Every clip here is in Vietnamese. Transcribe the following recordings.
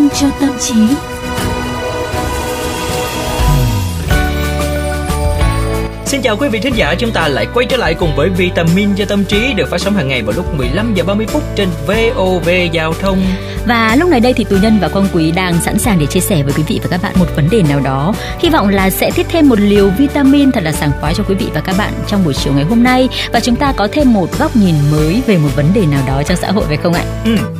vitamin cho tâm trí. Xin chào quý vị thính giả, chúng ta lại quay trở lại cùng với Vitamin cho tâm trí được phát sóng hàng ngày vào lúc 15 giờ 30 phút trên VOV Giao thông. Và lúc này đây thì Tú Nhân và Quang Quý đang sẵn sàng để chia sẻ với quý vị và các bạn một vấn đề nào đó. Hy vọng là sẽ thiết thêm một liều vitamin thật là sảng khoái cho quý vị và các bạn trong buổi chiều ngày hôm nay và chúng ta có thêm một góc nhìn mới về một vấn đề nào đó trong xã hội phải không ạ? Ừ.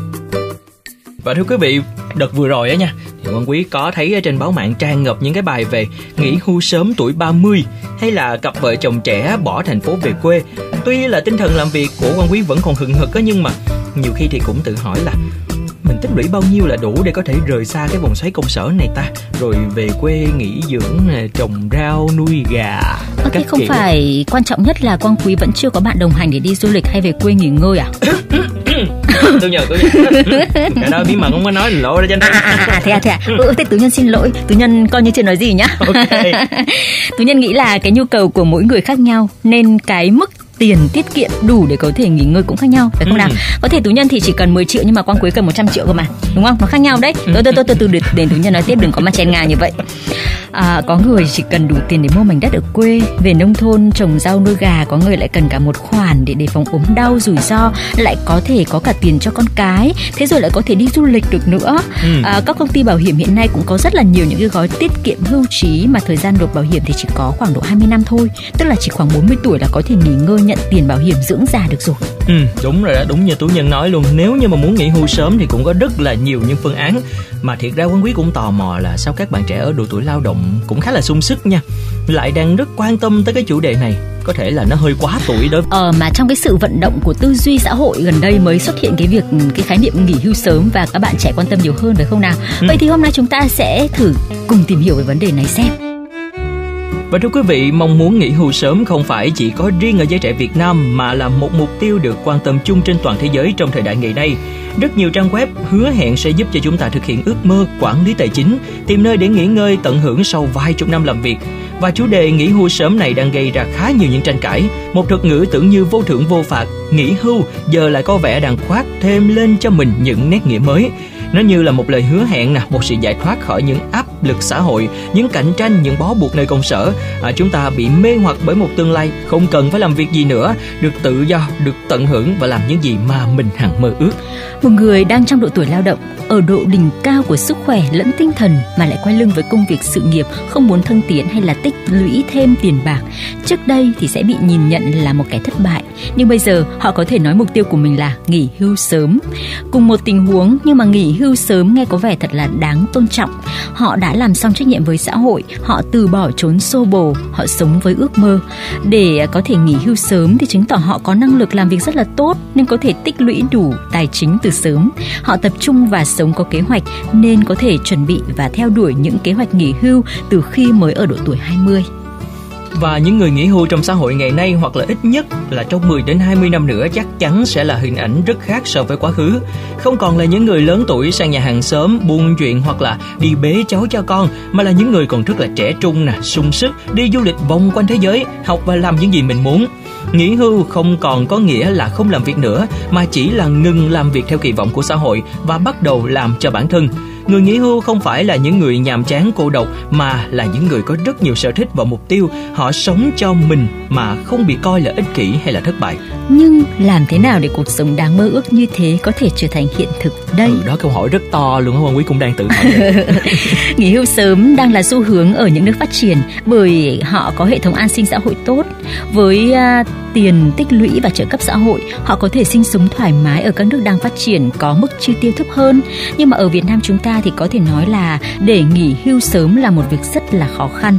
Và thưa quý vị, đợt vừa rồi á nha, thì Quang Quý có thấy ở trên báo mạng tràn ngập những cái bài về nghỉ hưu sớm tuổi 30 hay là cặp vợ chồng trẻ bỏ thành phố về quê. Tuy là tinh thần làm việc của Quang Quý vẫn còn hừng hực á nhưng mà nhiều khi thì cũng tự hỏi là mình tích lũy bao nhiêu là đủ để có thể rời xa cái vòng xoáy công sở này ta rồi về quê nghỉ dưỡng trồng rau nuôi gà Ơ, thế không kiểu. phải quan trọng nhất là quang quý vẫn chưa có bạn đồng hành để đi du lịch hay về quê nghỉ ngơi à tôi nhờ tôi nhờ. Cái đó bí mật không có nói lộ ra cho anh à, à, à, thế à thế à. Ừ, thế tú nhân xin lỗi. Tú nhân coi như chưa nói gì nhá. Okay. tú nhân nghĩ là cái nhu cầu của mỗi người khác nhau nên cái mức tiền tiết kiệm đủ để có thể nghỉ ngơi cũng khác nhau phải không ừ. nào? Có thể tú nhân thì chỉ cần 10 triệu nhưng mà quang quý cần 100 triệu cơ mà đúng không? Nó khác nhau đấy. Tôi tôi tôi từ từ để tú nhân nói tiếp đừng có mà chen ngang như vậy. À, có người chỉ cần đủ tiền để mua mảnh đất ở quê về nông thôn trồng rau nuôi gà có người lại cần cả một khoản để đề phòng ốm đau rủi ro lại có thể có cả tiền cho con cái thế rồi lại có thể đi du lịch được nữa. Ừ. à, các công ty bảo hiểm hiện nay cũng có rất là nhiều những cái gói tiết kiệm hưu trí mà thời gian nộp bảo hiểm thì chỉ có khoảng độ 20 năm thôi tức là chỉ khoảng 40 tuổi là có thể nghỉ ngơi nhận tiền bảo hiểm dưỡng già được rồi. Ừ đúng rồi đó đúng như tú nhân nói luôn. Nếu như mà muốn nghỉ hưu sớm thì cũng có rất là nhiều những phương án. Mà thiệt ra quân quý cũng tò mò là sao các bạn trẻ ở độ tuổi lao động cũng khá là sung sức nha. Lại đang rất quan tâm tới cái chủ đề này. Có thể là nó hơi quá tuổi đó ờ mà trong cái sự vận động của tư duy xã hội gần đây mới xuất hiện cái việc cái khái niệm nghỉ hưu sớm và các bạn trẻ quan tâm nhiều hơn phải không nào? Ừ. vậy thì hôm nay chúng ta sẽ thử cùng tìm hiểu về vấn đề này xem và thưa quý vị, mong muốn nghỉ hưu sớm không phải chỉ có riêng ở giới trẻ Việt Nam mà là một mục tiêu được quan tâm chung trên toàn thế giới trong thời đại ngày nay. Rất nhiều trang web hứa hẹn sẽ giúp cho chúng ta thực hiện ước mơ quản lý tài chính, tìm nơi để nghỉ ngơi tận hưởng sau vài chục năm làm việc. Và chủ đề nghỉ hưu sớm này đang gây ra khá nhiều những tranh cãi. Một thuật ngữ tưởng như vô thưởng vô phạt, nghỉ hưu giờ lại có vẻ đang khoác thêm lên cho mình những nét nghĩa mới. Nó như là một lời hứa hẹn nè, một sự giải thoát khỏi những áp lực xã hội, những cạnh tranh, những bó buộc nơi công sở. À, chúng ta bị mê hoặc bởi một tương lai không cần phải làm việc gì nữa, được tự do, được tận hưởng và làm những gì mà mình hằng mơ ước. Một người đang trong độ tuổi lao động, ở độ đỉnh cao của sức khỏe lẫn tinh thần mà lại quay lưng với công việc sự nghiệp, không muốn thăng tiến hay là tích lũy thêm tiền bạc. Trước đây thì sẽ bị nhìn nhận là một kẻ thất bại, nhưng bây giờ họ có thể nói mục tiêu của mình là nghỉ hưu sớm. Cùng một tình huống nhưng mà nghỉ hưu sớm nghe có vẻ thật là đáng tôn trọng. Họ đã làm xong trách nhiệm với xã hội, họ từ bỏ trốn xô bồ, họ sống với ước mơ. Để có thể nghỉ hưu sớm thì chứng tỏ họ có năng lực làm việc rất là tốt nên có thể tích lũy đủ tài chính từ sớm. Họ tập trung và sống có kế hoạch nên có thể chuẩn bị và theo đuổi những kế hoạch nghỉ hưu từ khi mới ở độ tuổi 20. Và những người nghỉ hưu trong xã hội ngày nay hoặc là ít nhất là trong 10 đến 20 năm nữa chắc chắn sẽ là hình ảnh rất khác so với quá khứ. Không còn là những người lớn tuổi sang nhà hàng sớm buôn chuyện hoặc là đi bế cháu cho con mà là những người còn rất là trẻ trung nè, sung sức, đi du lịch vòng quanh thế giới, học và làm những gì mình muốn. Nghỉ hưu không còn có nghĩa là không làm việc nữa mà chỉ là ngừng làm việc theo kỳ vọng của xã hội và bắt đầu làm cho bản thân Người nghỉ hưu không phải là những người nhàm chán cô độc mà là những người có rất nhiều sở thích và mục tiêu. Họ sống cho mình mà không bị coi là ích kỷ hay là thất bại. Nhưng làm thế nào để cuộc sống đáng mơ ước như thế có thể trở thành hiện thực đây? Ừ, đó câu hỏi rất to luôn Hoàng Quý cũng đang tự hỏi. nghỉ hưu sớm đang là xu hướng ở những nước phát triển bởi họ có hệ thống an sinh xã hội tốt với uh, tiền tích lũy và trợ cấp xã hội, họ có thể sinh sống thoải mái ở các nước đang phát triển có mức chi tiêu thấp hơn. Nhưng mà ở Việt Nam chúng ta thì có thể nói là để nghỉ hưu sớm là một việc rất là khó khăn.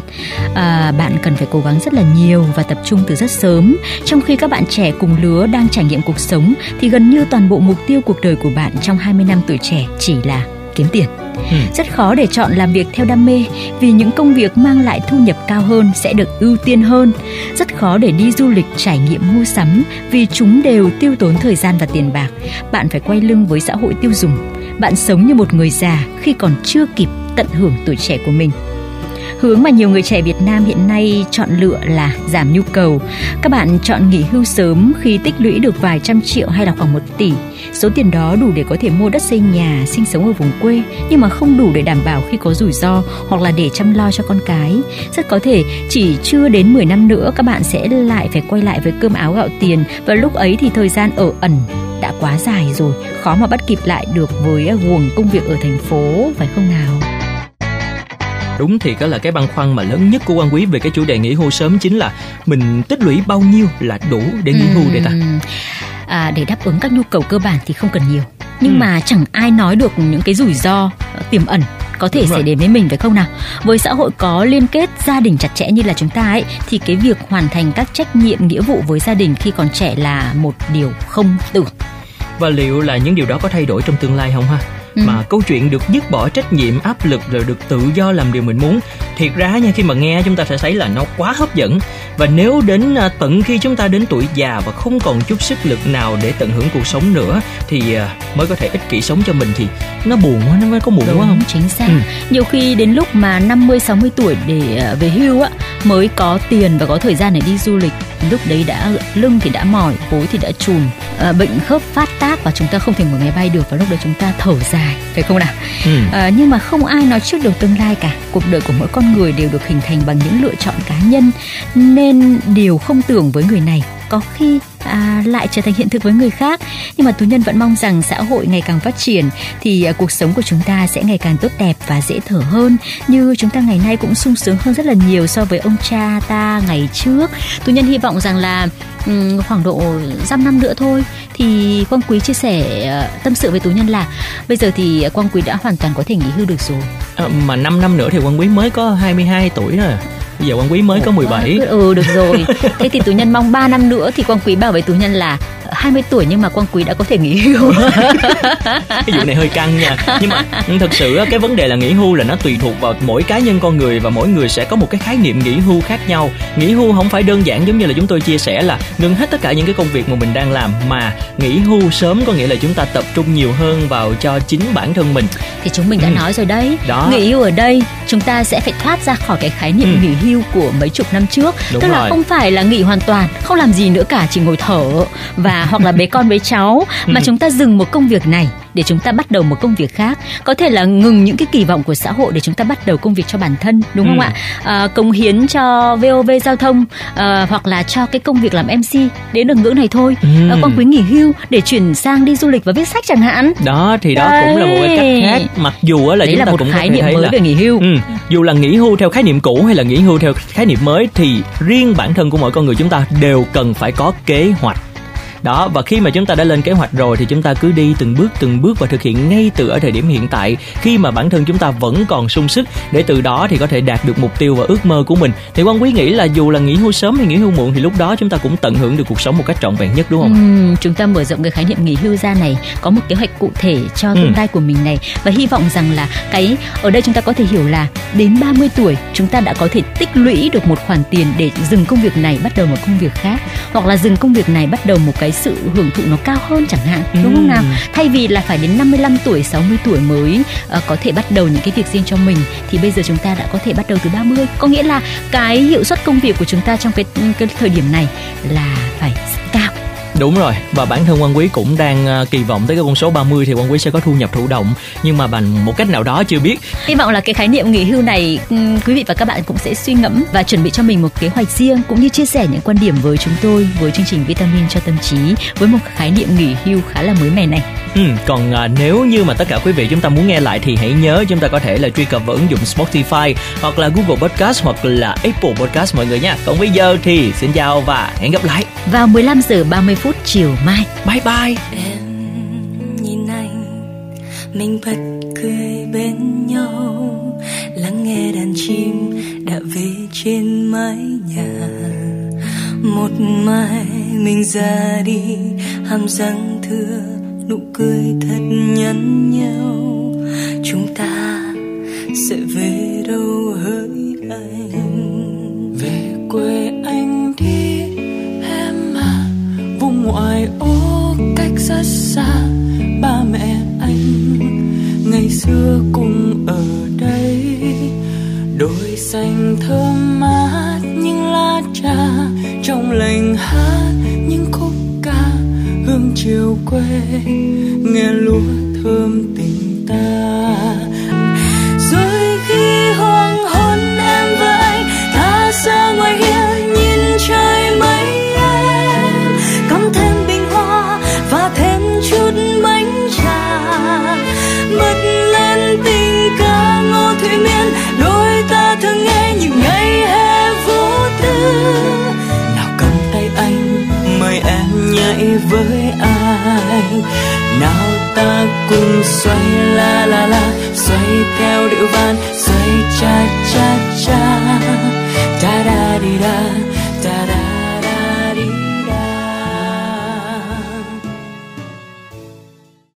À, bạn cần phải cố gắng rất là nhiều và tập trung từ rất sớm. Trong khi các bạn trẻ cùng lứa đang trải nghiệm cuộc sống thì gần như toàn bộ mục tiêu cuộc đời của bạn trong 20 năm tuổi trẻ chỉ là kiếm tiền. Ừ. Rất khó để chọn làm việc theo đam mê vì những công việc mang lại thu nhập cao hơn sẽ được ưu tiên hơn. Rất khó để đi du lịch trải nghiệm mua sắm vì chúng đều tiêu tốn thời gian và tiền bạc. Bạn phải quay lưng với xã hội tiêu dùng. Bạn sống như một người già khi còn chưa kịp tận hưởng tuổi trẻ của mình Hướng mà nhiều người trẻ Việt Nam hiện nay chọn lựa là giảm nhu cầu. Các bạn chọn nghỉ hưu sớm khi tích lũy được vài trăm triệu hay là khoảng một tỷ. Số tiền đó đủ để có thể mua đất xây nhà, sinh sống ở vùng quê nhưng mà không đủ để đảm bảo khi có rủi ro hoặc là để chăm lo cho con cái. Rất có thể chỉ chưa đến 10 năm nữa các bạn sẽ lại phải quay lại với cơm áo gạo tiền và lúc ấy thì thời gian ở ẩn đã quá dài rồi, khó mà bắt kịp lại được với à, guồng công việc ở thành phố phải không nào? Đúng thì đó là cái băn khoăn mà lớn nhất của quan quý về cái chủ đề nghỉ hưu sớm chính là mình tích lũy bao nhiêu là đủ để nghỉ hưu để ta? À, để đáp ứng các nhu cầu cơ bản thì không cần nhiều. Nhưng ừ. mà chẳng ai nói được những cái rủi ro ờ, tiềm ẩn có thể xảy đến với mình phải không nào? Với xã hội có liên kết gia đình chặt chẽ như là chúng ta ấy thì cái việc hoàn thành các trách nhiệm nghĩa vụ với gia đình khi còn trẻ là một điều không tưởng. Và liệu là những điều đó có thay đổi trong tương lai không ha ừ. mà câu chuyện được dứt bỏ trách nhiệm áp lực rồi được tự do làm điều mình muốn. Thiệt ra nha khi mà nghe chúng ta sẽ thấy là nó quá hấp dẫn. Và nếu đến à, tận khi chúng ta đến tuổi già và không còn chút sức lực nào để tận hưởng cuộc sống nữa thì à, mới có thể ích kỷ sống cho mình thì nó buồn quá nó mới có muộn Đúng, quá không? chính xác. Ừ. nhiều khi đến lúc mà 50 60 tuổi để à, về hưu á mới có tiền và có thời gian để đi du lịch lúc đấy đã lưng thì đã mỏi gối thì đã chùm à, bệnh khớp phát tác và chúng ta không thể ngồi máy bay được và lúc đấy chúng ta thở dài phải không nào? Ừ. à, nhưng mà không ai nói trước được tương lai cả. Cuộc đời của mỗi con người đều được hình thành bằng những lựa chọn cá nhân nên điều không tưởng với người này có khi à, lại trở thành hiện thực với người khác. Nhưng mà tú nhân vẫn mong rằng xã hội ngày càng phát triển thì à, cuộc sống của chúng ta sẽ ngày càng tốt đẹp và dễ thở hơn. Như chúng ta ngày nay cũng sung sướng hơn rất là nhiều so với ông cha ta ngày trước. Tú nhân hy vọng rằng là um, khoảng độ dăm năm nữa thôi. Thì quang quý chia sẻ uh, tâm sự với tú nhân là bây giờ thì quang quý đã hoàn toàn có thể nghỉ hưu được rồi. À, mà 5 năm nữa thì quang quý mới có 22 tuổi rồi bây giờ quan quý mới có 17 ừ được rồi thế thì tù nhân mong 3 năm nữa thì quan quý bảo với tù nhân là 20 tuổi nhưng mà Quang Quý đã có thể nghỉ hưu. cái vụ này hơi căng nha. Nhưng mà thực sự cái vấn đề là nghỉ hưu là nó tùy thuộc vào mỗi cá nhân con người và mỗi người sẽ có một cái khái niệm nghỉ hưu khác nhau. Nghỉ hưu không phải đơn giản giống như là chúng tôi chia sẻ là ngừng hết tất cả những cái công việc mà mình đang làm mà nghỉ hưu sớm có nghĩa là chúng ta tập trung nhiều hơn vào cho chính bản thân mình. Thì chúng mình đã ừ. nói rồi đấy. Đó. Nghỉ hưu ở đây chúng ta sẽ phải thoát ra khỏi cái khái niệm ừ. nghỉ hưu của mấy chục năm trước. Đúng Tức rồi. là không phải là nghỉ hoàn toàn, không làm gì nữa cả, chỉ ngồi thở và hoặc là bế con bế cháu mà ừ. chúng ta dừng một công việc này để chúng ta bắt đầu một công việc khác. Có thể là ngừng những cái kỳ vọng của xã hội để chúng ta bắt đầu công việc cho bản thân đúng không ừ. ạ? À, công hiến cho vov giao thông à, hoặc là cho cái công việc làm mc đến được ngưỡng này thôi. Ừ. à, con quý nghỉ hưu để chuyển sang đi du lịch và viết sách chẳng hạn. Đó thì đó Đấy. cũng là một cái cách khác. Mặc dù là Đấy chúng là ta một cũng khái niệm mới là, về nghỉ hưu. Ừ, dù là nghỉ hưu theo khái niệm cũ hay là nghỉ hưu theo khái niệm mới thì riêng bản thân của mỗi con người chúng ta đều cần phải có kế hoạch đó và khi mà chúng ta đã lên kế hoạch rồi thì chúng ta cứ đi từng bước từng bước và thực hiện ngay từ ở thời điểm hiện tại khi mà bản thân chúng ta vẫn còn sung sức để từ đó thì có thể đạt được mục tiêu và ước mơ của mình thì quan quý nghĩ là dù là nghỉ hưu sớm hay nghỉ hưu muộn thì lúc đó chúng ta cũng tận hưởng được cuộc sống một cách trọn vẹn nhất đúng không? Ừ, chúng ta mở rộng cái khái niệm nghỉ hưu ra này có một kế hoạch cụ thể cho tương ừ. lai của mình này và hy vọng rằng là cái ở đây chúng ta có thể hiểu là đến 30 tuổi chúng ta đã có thể tích lũy được một khoản tiền để dừng công việc này bắt đầu một công việc khác hoặc là dừng công việc này bắt đầu một cái cái sự hưởng thụ nó cao hơn chẳng hạn ừ. đúng không nào? Thay vì là phải đến 55 tuổi 60 tuổi mới uh, có thể bắt đầu những cái việc riêng cho mình thì bây giờ chúng ta đã có thể bắt đầu từ 30 có nghĩa là cái hiệu suất công việc của chúng ta trong cái cái thời điểm này là phải cao Đúng rồi và bản thân quan quý cũng đang ờ, kỳ vọng tới cái con số 30 thì quan quý sẽ có thu nhập thụ động nhưng mà bằng một cách nào đó chưa biết. Hy vọng là cái khái niệm nghỉ hưu này quý vị và các bạn cũng sẽ suy ngẫm và chuẩn bị cho mình một kế hoạch riêng cũng như chia sẻ những quan điểm với chúng tôi với chương trình Vitamin cho tâm trí với một khái niệm nghỉ hưu khá là mới mẻ này. Ừ, còn à, nếu như mà tất cả quý vị chúng ta muốn nghe lại thì hãy nhớ chúng ta có thể là truy cập vào ứng dụng Spotify hoặc là Google Podcast hoặc là Apple Podcast mọi người nha. Còn bây giờ thì xin chào và hẹn gặp lại vào 15 giờ 30 phút chiều mai. Bye bye. Em nhìn anh, mình bật cười bên nhau, lắng nghe đàn chim đã về trên mái nhà. Một mai mình ra đi, hàm răng thưa nụ cười thật nhắn nhau chúng ta sẽ về đâu hỡi anh về quê anh ngoại ô cách rất xa, ba mẹ anh ngày xưa cùng ở đây. Đôi xanh thơm mát những lá trà trong lành hát những khúc ca hương chiều quê, nghe lúa thơm tình ta. với anh nào ta cùng xoay la la la, xoay theo điệu van xoay cha cha cha. Da da đi da